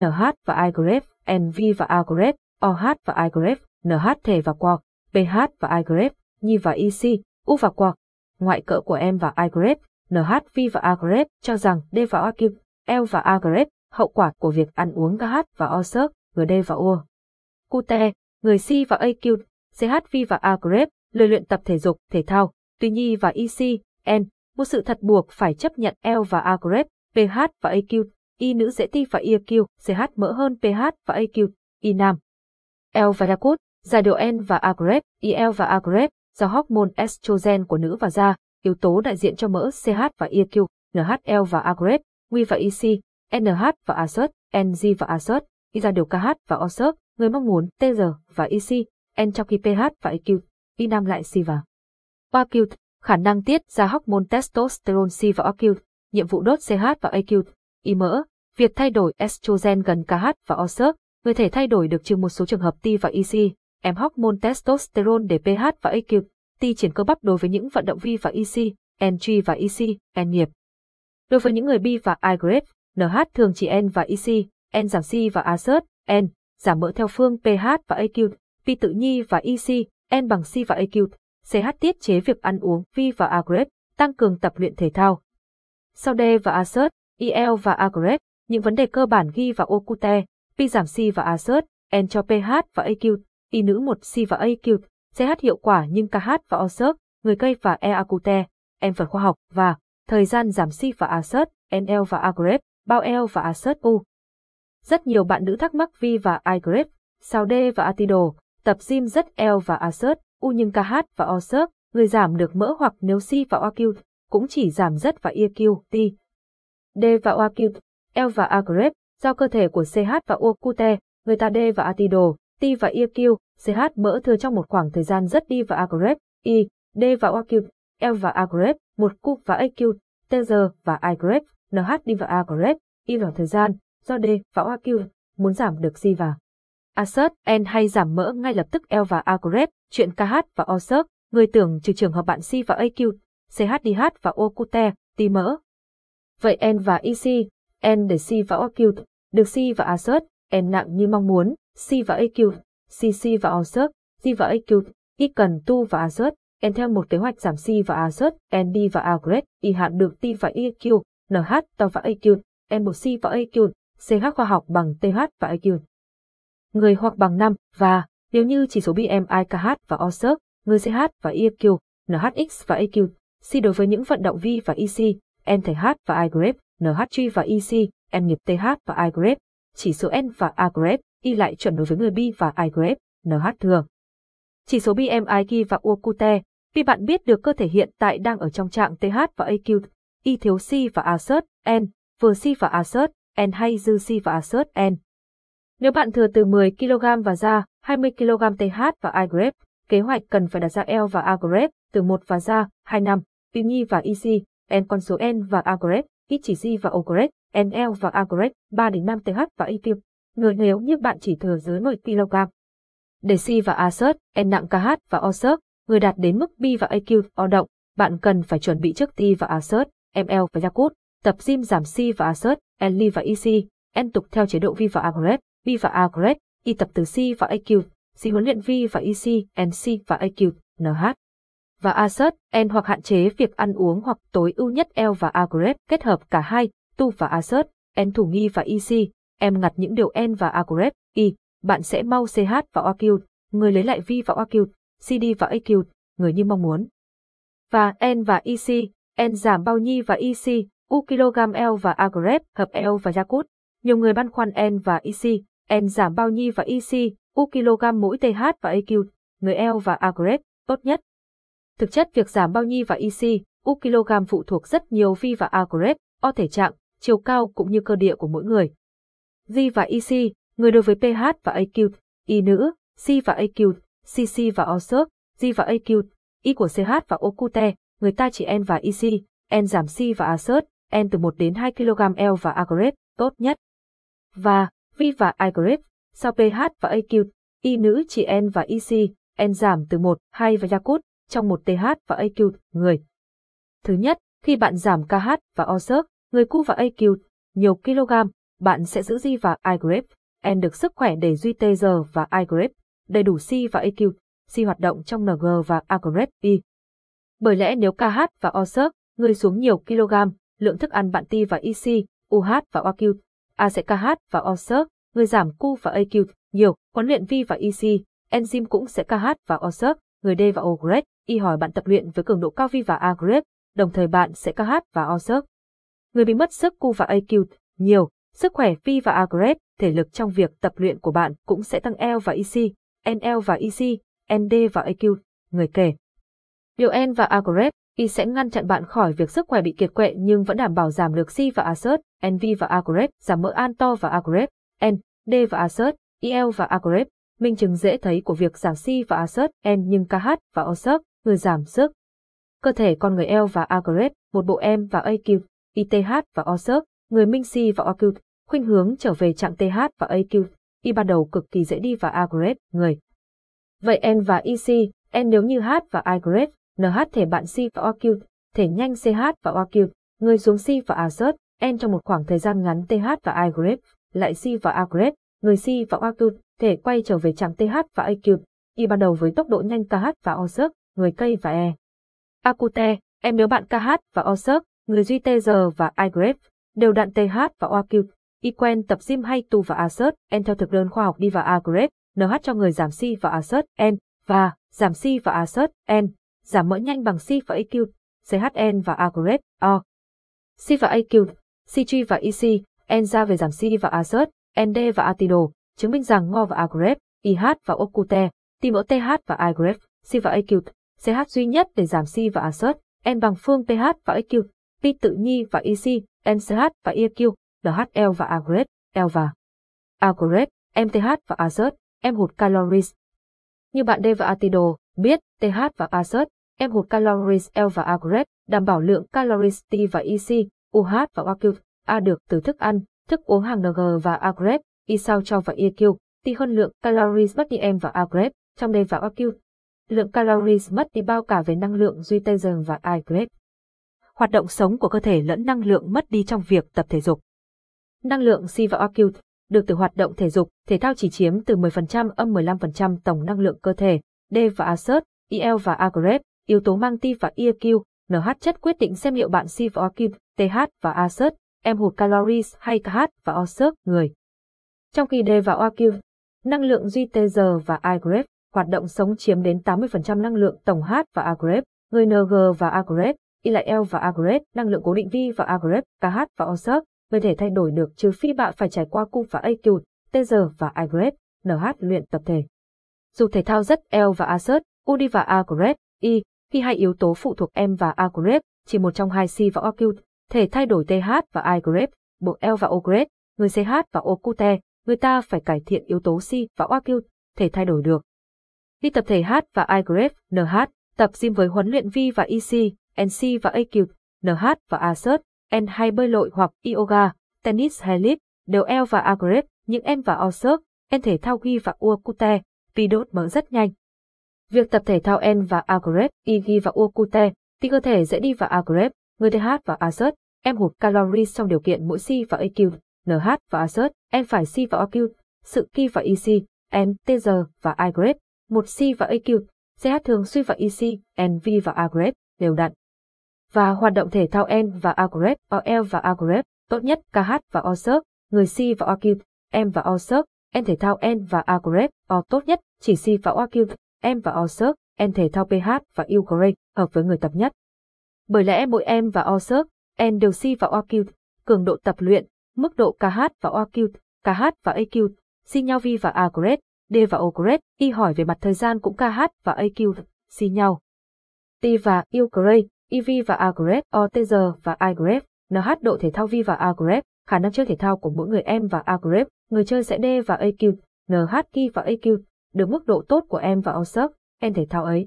NH và IGREF, NV và Agref, OH và IGREF, NH thể và quark, pH và IGREF, nhi và ic, U và quark. Ngoại cỡ của M và IGREF, NHV NH, và Agref cho rằng D và O kim, L và Agref hậu quả của việc ăn uống KH và O sớt, GD và U. Cute, người C và AQ, CHV và Agref, lời luyện tập thể dục, thể thao, tuy nhi và ic, N, một sự thật buộc phải chấp nhận L và Agref, PH và AQ, Y nữ dễ ti và EQ, CH mỡ hơn PH và AQ, Y nam. L và Yakut, giải độ N và Agrep, IL và agrep, do hormone estrogen của nữ và da, yếu tố đại diện cho mỡ CH và EQ, NHL và agrep, Nguy và EC, NH và ASERT, NG và ASERT, Y ra điều KH và OSERT, người mong muốn TR và EC, N trong khi pH và EQ, Y nam lại C và OQ, khả năng tiết ra hormone testosterone C và OQ, nhiệm vụ đốt CH và AQ, Y mỡ, việc thay đổi estrogen gần KH và OSERC, người thể thay đổi được trừ một số trường hợp T và EC, em hormone testosterone để pH và AQ, T triển cơ bắp đối với những vận động vi và EC, NG và EC, N nghiệp. Đối với những người B và I grade, NH thường chỉ N và EC, N giảm C và asert, N giảm mỡ theo phương pH và AQ, P tự nhi và EC, N bằng C và AQ, CH tiết chế việc ăn uống V và A grade, tăng cường tập luyện thể thao. Sau D và asert IEL và A những vấn đề cơ bản ghi vào ocute, P giảm C và assert, N cho pH và AQ, Y nữ một C và AQ, CH hiệu quả nhưng KH và OSERT, người cây và E acute, em phần khoa học và thời gian giảm C và ASERT, NL và AGREP, bao L và ASERT U. Rất nhiều bạn nữ thắc mắc V và IGREP, sao D và Atido, tập gym rất L và ASERT, U nhưng KH và OSERT, người giảm được mỡ hoặc nếu C và OQ, cũng chỉ giảm rất và EQ, T. D và OQ, L và AGREP, do cơ thể của CH và Okute, người ta D và Atido, T và EQ, CH mỡ thừa trong một khoảng thời gian rất đi và Agrep, I, D và OQ, L và Agrep, một cúp và AQ, TG và Igreb, NH đi và Agrep, I vào thời gian, do D và OQ muốn giảm được Si và Assert, N hay giảm mỡ ngay lập tức L và Agrep, chuyện KH và OSERT, người tưởng trừ trường hợp bạn C và AQ, CHDH và Okute, T mỡ. Vậy N và EC, N để C và OQ, được C và Assert, N nặng như mong muốn, C và AQ, CC và Assert, C và AQ, Y cần tu và Assert, N theo một kế hoạch giảm C và Assert, En đi và Agret, Y hạn được T và EQ, NH, to và AQ, N1C và AQ, CH khoa học bằng TH và AQ. Người hoặc bằng 5 và, nếu như chỉ số BMI KH và OSERT, người CH và EQ, NHX và AQ, C đối với những vận động vi và EC, NTH và IGREP, NHG và EC, N nghiệp TH và IGREP, chỉ số N và AGREP, y lại chuẩn đối với người bi và I NH thường. Chỉ số BMI ghi và UQT, vì bạn biết được cơ thể hiện tại đang ở trong trạng TH và AQ, Y thiếu C và ASERT, N, vừa C và ASERT, N hay dư C và ASERT, N. Nếu bạn thừa từ 10 kg và ra, 20 kg TH và I kế hoạch cần phải đặt ra L và a grep từ 1 và ra, 2 năm, Tuy nhi và EC, N con số N và A ít chỉ G và O NL và A 3 đến 5 TH và EQ người nếu như bạn chỉ thừa dưới 10 kg. Để C và assert, N nặng KH và OSERT, người đạt đến mức B và AQ o động, bạn cần phải chuẩn bị trước T và assert, ML và Yakut, tập gym giảm C và assert, li và EC, N tục theo chế độ V và Agret, V và Agret, Y tập từ C và AQ, C huấn luyện V và EC, NC và AQ, NH. Và assert, N hoặc hạn chế việc ăn uống hoặc tối ưu nhất L và Agret kết hợp cả hai, tu và assert, N thủ nghi và EC, em ngặt những điều N và agrep Y, bạn sẽ mau CH và OQ, người lấy lại V và OQ, CD và AQ, người như mong muốn. Và N và EC, N giảm bao nhi và EC, U kg L và agrep hợp L và yakut Nhiều người băn khoăn N và EC, N giảm bao nhi và EC, U kg mỗi TH và AQ, người L và agrep tốt nhất. Thực chất việc giảm bao nhi và EC, U kg phụ thuộc rất nhiều vi và A O thể trạng, chiều cao cũng như cơ địa của mỗi người. G và EC, người đối với PH và AQ, Y nữ, C và AQ, CC và OSERT, G và AQ, Y của CH và OQT, người ta chỉ N và EC, N giảm C và ASERT, N từ 1 đến 2 kg L và Agret, tốt nhất. Và, V và Agret, sau PH và AQ, Y nữ chỉ N và EC, N giảm từ 1, 2 và Yakut trong một TH và AQ, người. Thứ nhất, khi bạn giảm KH và OSERC, người cu và AQ, nhiều kg, bạn sẽ giữ G và I N được sức khỏe để duy T giờ và I đầy đủ C và AQ, C hoạt động trong NG và A y Bởi lẽ nếu KH và O người xuống nhiều kg, lượng thức ăn bạn T và EC, UH và OQ, A sẽ KH và O người giảm Q và AQ nhiều, huấn luyện V và EC, enzyme cũng sẽ KH và O người D và O grade, Y hỏi bạn tập luyện với cường độ cao V và A grade, đồng thời bạn sẽ KH và O. Người bị mất sức Q và AQ nhiều, sức khỏe V và A grade, thể lực trong việc tập luyện của bạn cũng sẽ tăng L và EC, NL và EC, ND và AQ, người kể. Điều N và A grade, Y sẽ ngăn chặn bạn khỏi việc sức khỏe bị kiệt quệ nhưng vẫn đảm bảo giảm được C và assert, NV và A giảm mỡ an to và A N, D và assert, EL và A. Minh chứng dễ thấy của việc giảm si và assert, N nhưng KH và OSERT, người giảm sức. Cơ thể con người L và Agret, một bộ M và AQ, ITH và OSERT, người Minh si và OQ, khuynh hướng trở về trạng TH và AQ, Y ban đầu cực kỳ dễ đi và Agret, người. Vậy N và IC, N nếu như H và Agret, NH thể bạn C và OQ, thể nhanh CH và OQ, người xuống C và assert, N trong một khoảng thời gian ngắn TH và Agret, lại C và Agret, người C và OQ, thể quay trở về trạng TH và AQ, Y ban đầu với tốc độ nhanh KH và OSERC, người cây và E. Acute, em nếu bạn KH và OSERC, người duy TG và I đều đặn TH và OQ, Y quen tập gym hay tu và assert, Em theo thực đơn khoa học đi và A NH cho người giảm C và assert, em, và giảm C và assert, em, giảm mỡ nhanh bằng C và AQ, CHN và A O. C và AQ, CG và EC, N ra về giảm C và assert, ND và Atido, chứng minh rằng Ngo và agrep IH và okute tìm ở TH và agrep C và AQ, CH duy nhất để giảm C và assert, N bằng phương TH và AQ, P tự nhi và EC, NCH và EQ, LHL và agrep L và agrep MTH và Assert, em hụt calories. Như bạn D và Atido biết, TH và Assert, em hụt calories L và agrep đảm bảo lượng calories T và EC, UH và OQ, A được từ thức ăn, thức uống hàng NG và agrep grade, Y sao cho và EQ, T hơn lượng calories mất đi em và Agrep, trong đây và OQ. Lượng calories mất đi bao cả về năng lượng duy tê dần và Agrep. Hoạt động sống của cơ thể lẫn năng lượng mất đi trong việc tập thể dục. Năng lượng C và OQ được từ hoạt động thể dục, thể thao chỉ chiếm từ 10% âm 15% tổng năng lượng cơ thể. D và assert, EL và agrep, yếu tố mang T và EQ, NH chất quyết định xem liệu bạn C và OQ, TH và assert, em hụt calories hay KH và OSERT người. Trong khi D và OQ, năng lượng GTG và agrep, hoạt động sống chiếm đến 80% năng lượng tổng H và agrep, người NG và agrep, Y lại L và agrep, năng lượng cố định V và agrep, KH và OSERP, người thể thay đổi được trừ phi bạn phải trải qua cung và AQ, TG và Agrep NH luyện tập thể. Dù thể thao rất L và ASERT, UD và Agrep Y, khi hai yếu tố phụ thuộc M và Agrep chỉ một trong hai C và OQ, thể thay đổi TH và igrep, bộ L và OGrep, người CH và OQT, người ta phải cải thiện yếu tố si và OQ, thể thay đổi được. Đi tập thể H và iGrep, NH, tập gym với huấn luyện vi và EC, NC và AQ, NH và assert, N hay bơi lội hoặc yoga, tennis hay lip, đều L và agrep những em và Osert, N thể thao ghi và uakute vì đốt mỡ rất nhanh. Việc tập thể thao N và agrep Y ghi và uakute thì cơ thể dễ đi và agrep người TH và Assert, em hụt calories trong điều kiện mỗi si và AQ, NH và Assert, em N phải C và OQ, sự Ki và EC, em TG và I một C và AQ, CH thường suy và EC, NV và A đều đặn và hoạt động thể thao N và Agrep, OL và Agrep, tốt nhất KH và OSERT, người C và OQ, M và OSERT, N thể thao N và Agrep, O tốt nhất, chỉ C và OQ, M và OSERT, N thể thao PH và Ugrade, hợp với người tập nhất. Bởi lẽ mỗi M và OSERT, N đều C và OQ, cường độ tập luyện, mức độ KH và OQ, KH và AQ, xin nhau V và Agrep, D và Ograde, Y hỏi về mặt thời gian cũng KH và AQ, xin nhau. T và Ugrade, EV và Agrep, OTG và iGrep, NH độ thể thao V và Agrep, khả năng chơi thể thao của mỗi người em và Agrep, người chơi sẽ D và AQ, NH ghi và AQ, được mức độ tốt của em và OSERT, em thể thao ấy.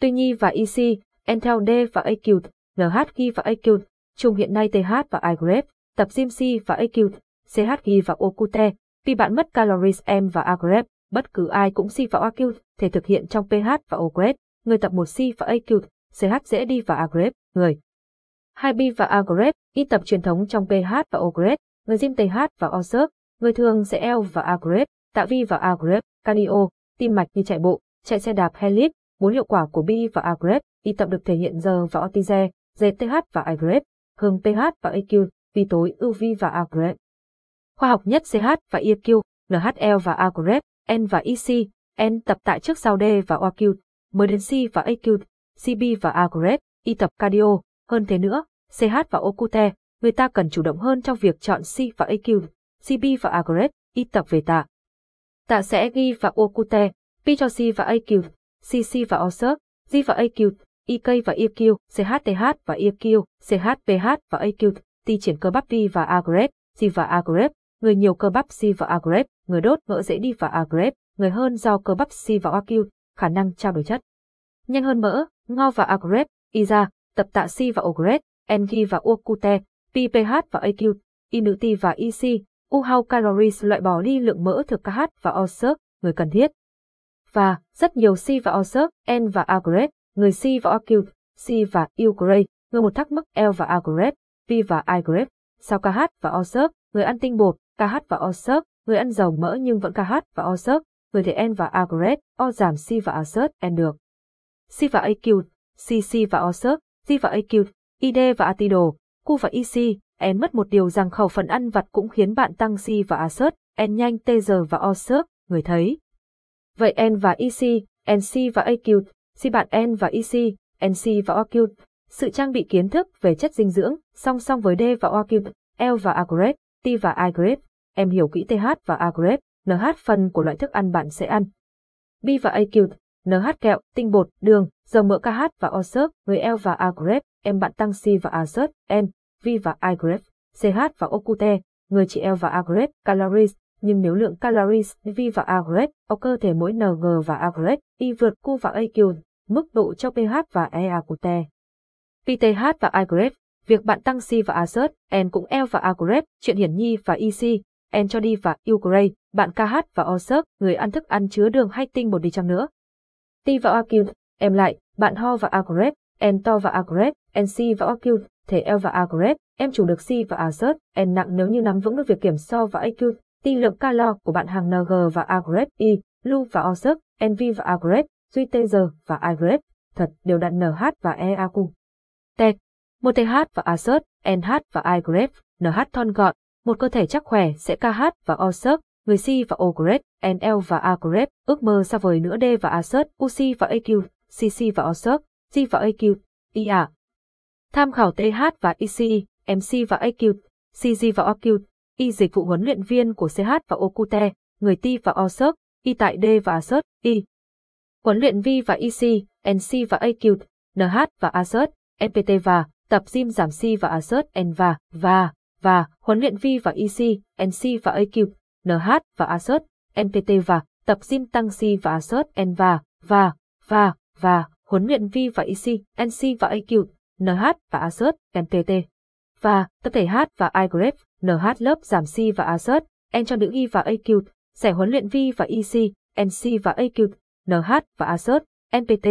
Tuy nhi và EC, em theo D và AQ, NH ghi và AQ, chung hiện nay TH và iGrep, tập gym C và AQ, CHI và Okute, vì bạn mất calories M và Agrep, bất cứ ai cũng C và AQ thể thực hiện trong PH và Ogret, người tập một C và AQ CH dễ đi và Agrep, người. 2B và Agrep, y tập truyền thống trong PH và Ogret, người gym TH và O người thường sẽ L và agrep, tạo vi và agrep, cardio, tim mạch như chạy bộ, chạy xe đạp hay lift, bốn hiệu quả của B và agrep, y tập được thể hiện giờ và Otize, GTH và agrep, hương pH và AQ, vi tối ưu vi và A. Khoa học nhất CH và EQ, NHL và A N và EC, N tập tại trước sau D và OQ, mới đến C và AQ, CB và A y tập cardio, hơn thế nữa, CH và Okute, người ta cần chủ động hơn trong việc chọn C và AQ, CB và A y tập về tạ. Tạ sẽ ghi và Okute, P cho C và AQ, CC và OSERC, G và AQ, IK và EQ, CHTH và EQ, CHPH và AQ, ti triển cơ bắp vi và agrep, di và agrep, người nhiều cơ bắp si và agrep, người đốt mỡ dễ đi và agrep, người hơn do cơ bắp si và AQ, khả năng trao đổi chất. Nhanh hơn mỡ, ngo và agrep, iza, tập tạ si và ogret, grade, và Okute, PPH và AQ, inuti và EC, U calories loại bỏ đi lượng mỡ thực KH và osert, người cần thiết. Và, rất nhiều si và osert, N và agrep, người si và OQ, si và ugray, người một thắc mắc L và agrep vi và I grade, sau KH và Osirp, người ăn tinh bột, KH và Osirp, người ăn dầu mỡ nhưng vẫn KH và Osirp, người thể N và Agret, O giảm C và assert N được. C và AQ, CC và assert, G và AQ, ID và Atido, Q và EC, N e mất một điều rằng khẩu phần ăn vặt cũng khiến bạn tăng C và ASERT, N nhanh TG và OSERC, người thấy. Vậy N và EC, NC và AQ, C bạn N và EC, NC và OQ, sự trang bị kiến thức về chất dinh dưỡng, song song với D và OQ, L và A grade, T và I grade, em hiểu kỹ TH và A grade, NH phần của loại thức ăn bạn sẽ ăn. B và AQ, NH kẹo, tinh bột, đường, dầu mỡ KH và OSERC, người L và A grade, em bạn tăng C và ASERT, N, V và I grade, CH và Okute, người chị L và A grade, calories, nhưng nếu lượng calories V và A grade, ở cơ thể mỗi NG và A grade, Y vượt Q và AQ, mức độ cho pH và EA của T. PTH và I việc bạn tăng C và Assert, N cũng L và A chuyện hiển nhi và EC, N cho đi và Ukraine, bạn KH và OSERC, người ăn thức ăn chứa đường hay tinh bột đi chăng nữa. T và Acute, em lại, bạn ho và A N to và A grade, NC và Acute, thể L và A em chủ được C và Assert, N nặng nếu như nắm vững được việc kiểm so và AQ, T lượng calo của bạn hàng NG và A I, Y, Lu và OSERC, NV và A duy TG và I thật đều đặn NH và EAQ. Tech, một TH và Assert, NH và I NH thon gọn, một cơ thể chắc khỏe sẽ KH và Osert, người C và Ogret, NL và A ước mơ xa vời nữa D và Assert, UC và AQ, CC và Osert, G và AQ, IA. Tham khảo TH và EC, MC và AQ, CG và OQ, Y dịch vụ huấn luyện viên của CH và Okute, người T và Osert, Y tại D và Assert, Y. Huấn luyện V và EC, NC và AQ, NH và Assert, NPT và tập gym giảm C và Assert N và và và huấn luyện V và EC, NC và AQ, NH và Assert, NPT và tập gym tăng C và Assert N và và và và huấn luyện V và EC, NC và AQ, NH và Assert, NPT và tập thể H và iGrep, NH lớp giảm C và Assert, N cho nữ Y và AQ, giải huấn luyện V và EC, NC và AQ, NH và Assert, NPT